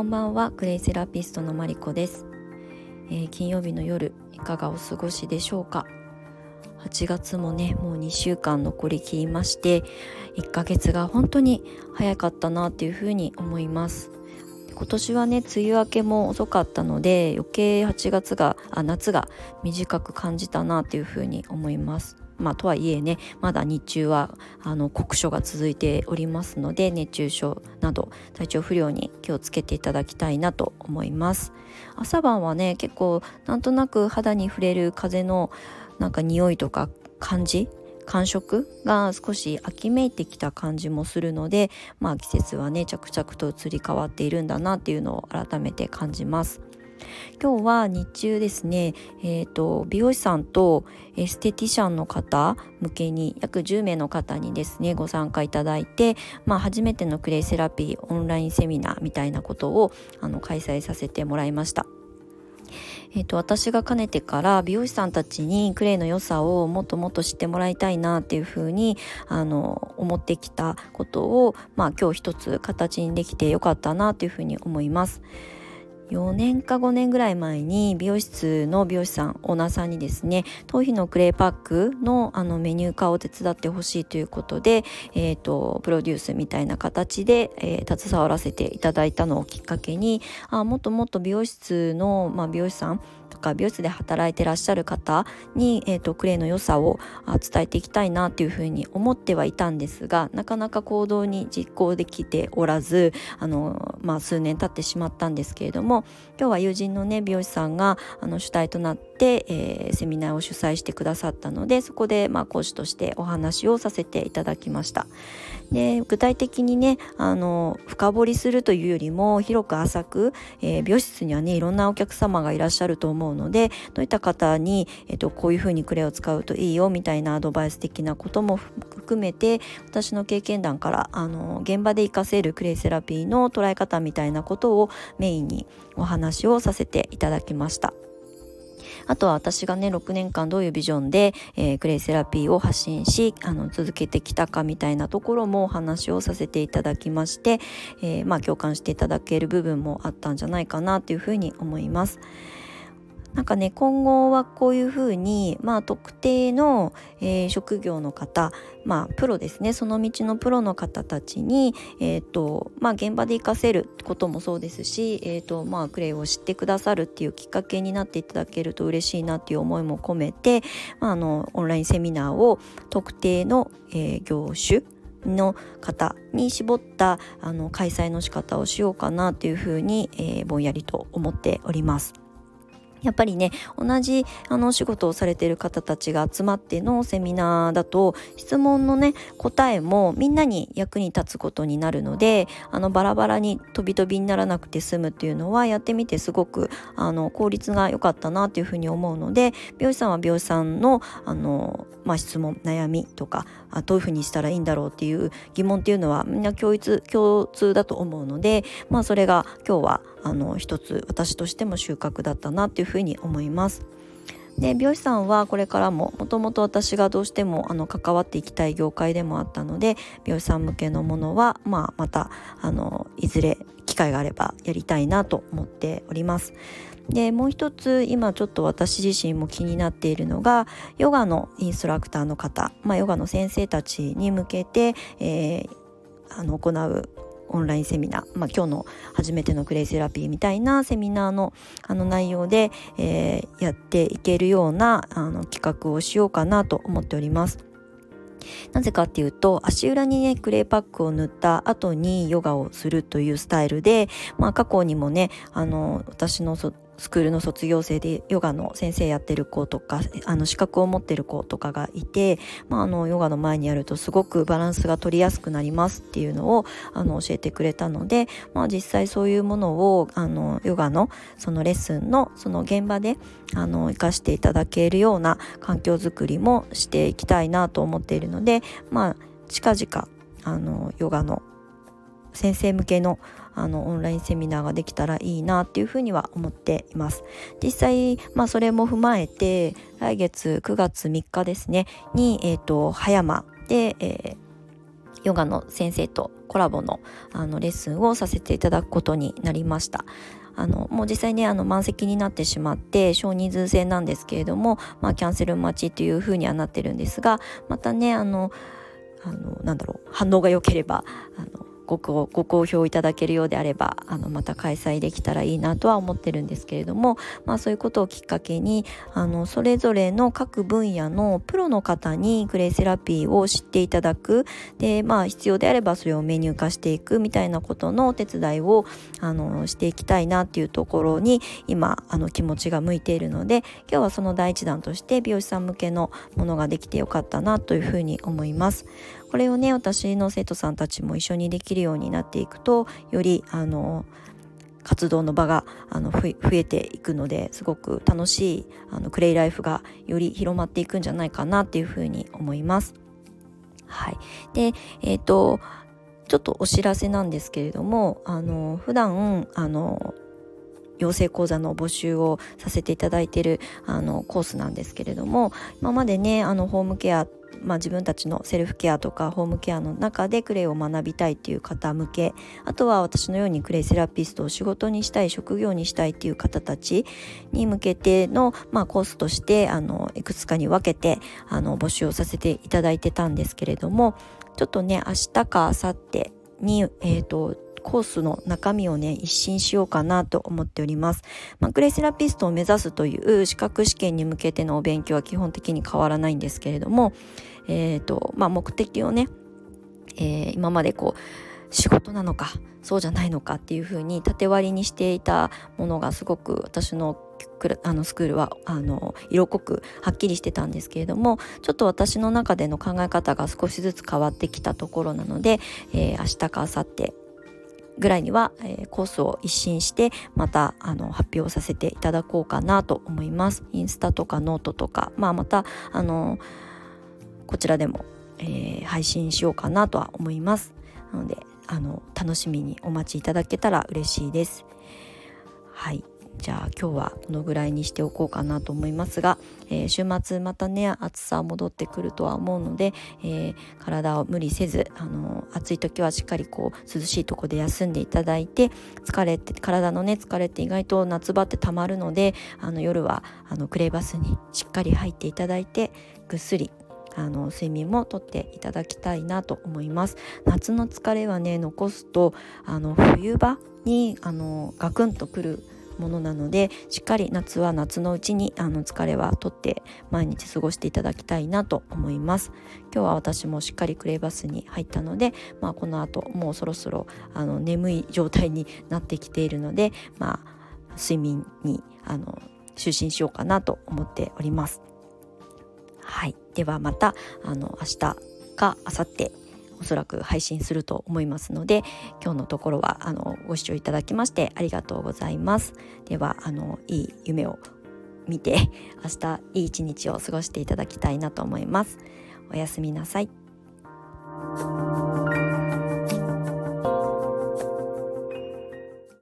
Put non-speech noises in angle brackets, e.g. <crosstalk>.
こんばんはクレイセラピストのマリコです、えー、金曜日の夜いかがお過ごしでしょうか？8月もねもう2週間残りきりまして1ヶ月が本当に早かったなっていうふうに思います。今年はね梅雨明けも遅かったので余計8月があ夏が短く感じたなっていうふうに思います。まあ、とはいえねまだ日中はあの酷暑が続いておりますので熱中症など体調不良に気をつけていただきたいなと思います。朝晩はね結構なんとなく肌に触れる風のなんか匂いとか感じ感触が少し秋めいてきた感じもするのでまあ季節はね着々と移り変わっているんだなっていうのを改めて感じます。今日は日中ですね、えーと、美容師さんとエステティシャンの方向けに約10名の方にですねご参加いただいて、まあ、初めてのクレイセラピーオンラインセミナーみたいなことをあの開催させてもらいました。えーと、私がかねてから美容師さんたちにクレイの良さをもっともっと知ってもらいたいなっていうふうにあの思ってきたことを、まあ、今日一つ形にできてよかったなというふうに思います。4年か5年ぐらい前に美容室の美容師さんオーナーさんにですね頭皮のクレイパックのあのメニュー化を手伝ってほしいということで、えーと、プロデュースみたいな形で、えー、携わらせていただいたのをきっかけにあもっともっと美容室の、まあ、美容師さんとか美容室で働いてらっしゃる方に、えーと、クレイの良さを伝えていきたいなっていうふうに思ってはいたんですがなかなか行動に実行できておらずあの、まあ、数年経ってしまったんですけれども今日は友人のね美容師さんがあの主体となって、えー、セミナーを主催してくださったのでそこで、まあ、講師としてお話をさせていただきました。で具体的にねあの深掘りするというよりも広く浅く、えー、美容室にはねいろんなお客様がいらっしゃると思うのでどういった方に、えーと、こういうふうにクレを使うといいよみたいなアドバイス的なことも含めて私の経験談からあの現場で活かせるクレイセラピーの捉え方みたいなことをメインにお話をさせていただきました。あとは私がね6年間どういうビジョンで、えー、クレイセラピーを発信しあの続けてきたかみたいなところもお話をさせていただきまして、えー、まあ共感していただける部分もあったんじゃないかなというふうに思います。なんかね今後はこういうふうに、まあ、特定の、えー、職業の方、まあ、プロですねその道のプロの方たちに、えーとまあ、現場で活かせることもそうですし、えーとまあ、クレイを知ってくださるっていうきっかけになっていただけると嬉しいなっていう思いも込めて、まあ、あのオンラインセミナーを特定の、えー、業種の方に絞ったあの開催の仕方をしようかなというふうに、えー、ぼんやりと思っております。やっぱりね同じあの仕事をされている方たちが集まってのセミナーだと質問のね答えもみんなに役に立つことになるのであのバラバラに飛び飛びにならなくて済むっていうのはやってみてすごくあの効率が良かったなというふうに思うので美容師さんは美容師さんのあの、まあ、質問悩みとかあどういうふうにしたらいいんだろうっていう疑問っていうのはみんな共通共通だと思うので、まあ、それが今日はあの一つ私としても収穫だったなっていうふうにふうに思います。で美容師さんはこれからももともと私がどうしてもあの関わっていきたい業界でもあったので美容師さん向けのものは、まあ、またあのいずれ機会があればやりたいなと思っております。でもう一つ今ちょっと私自身も気になっているのがヨガのインストラクターの方、まあ、ヨガの先生たちに向けて、えー、あの行うオンラインセミナー、まあ、今日の初めてのクレイセラピーみたいなセミナーのあの内容で、えー、やっていけるようなあの企画をしようかなと思っております。なぜかっていうと足裏にねクレーパックを塗った後にヨガをするというスタイルで、まあ、過去にもねあの私のスクールの卒業生でヨガの先生やってる子とかあの資格を持ってる子とかがいて、まあ、あのヨガの前にやるとすごくバランスが取りやすくなりますっていうのをあの教えてくれたので、まあ、実際そういうものをあのヨガのそのレッスンのその現場であの活かしていただけるような環境づくりもしていきたいなと思っているので、まあ、近々あのヨガの先生向けのあのオンラインセミナーができたらいいなっていうふうには思っています実際まあそれも踏まえて来月9月3日ですねに、えーと、葉山で、えーヨガの先生とコラボのあのレッスンをさせていただくことになりました。あのもう実際ねあの満席になってしまって少人数制なんですけれども、まあ、キャンセル待ちというふうにはなってるんですがまたねあのあのなんだろう反応が良ければあのごご好評いただけるようであればあのまた開催できたらいいなとは思ってるんですけれども、まあ、そういうことをきっかけにあのそれぞれの各分野のプロの方にクレイセラピーを知っていただくで、まあ、必要であればそれをメニュー化していくみたいなことのお手伝いをあのしていきたいなっていうところに今あの気持ちが向いているので今日はその第一弾として美容師さん向けのものができてよかったなというふうに思います。これをね私の生徒さんたちも一緒にできるようになっていくとよりあの活動の場があの増えていくのですごく楽しいあのクレイライフがより広まっていくんじゃないかなっていうふうに思います。はい、でえっ、ー、とちょっとお知らせなんですけれどもあの普段あの養成講座の募集をさせていただいているあのコースなんですけれども今までねあのホームケアまあ、自分たちのセルフケアとかホームケアの中でクレイを学びたいっていう方向けあとは私のようにクレイセラピストを仕事にしたい職業にしたいっていう方たちに向けての、まあ、コースとしてあのいくつかに分けてあの募集をさせていただいてたんですけれどもちょっとね明日か明後日に、えーとコースの中身をね一新しようかなと思っております、まあ、グレイセラピストを目指すという資格試験に向けてのお勉強は基本的に変わらないんですけれども、えーとまあ、目的をね、えー、今までこう仕事なのかそうじゃないのかっていうふうに縦割りにしていたものがすごく私のあのスクールはあの色濃くはっきりしてたんですけれどもちょっと私の中での考え方が少しずつ変わってきたところなので、えー、明日か明後日ぐらいには、えー、コースを一新してまたあの発表させていただこうかなと思います。インスタとかノートとか、まあ、またあのこちらでも、えー、配信しようかなとは思います。なのであの楽しみにお待ちいただけたら嬉しいです。はいじゃあ今日はこのぐらいにしておこうかなと思いますが、えー、週末またね暑さ戻ってくるとは思うので、えー、体を無理せず、あの暑い時はしっかりこう涼しいとこで休んでいただいて疲れて体のね疲れって意外と夏場ってたまるのであの夜はあのクレーバスにしっかり入っていただいてぐっすりあの睡眠もとっていただきたいなと思います。夏の疲れはね残すとあの冬場にあのガクンとくるものなのでしっかり夏は夏のうちにあの疲れはとって毎日過ごしていただきたいなと思います。今日は私もしっかりクレイバスに入ったので、まあ、この後もうそろそろあの眠い状態になってきているので、まあ、睡眠にあの就寝しようかなと思っております。はい。ではまたあの明日か明後日おそらく配信すると思いますので今日のところはあのご視聴いただきましてありがとうございます。ではあのいい夢を見て <laughs> 明日いい一日を過ごしていただきたいなと思います。おやすみなさい。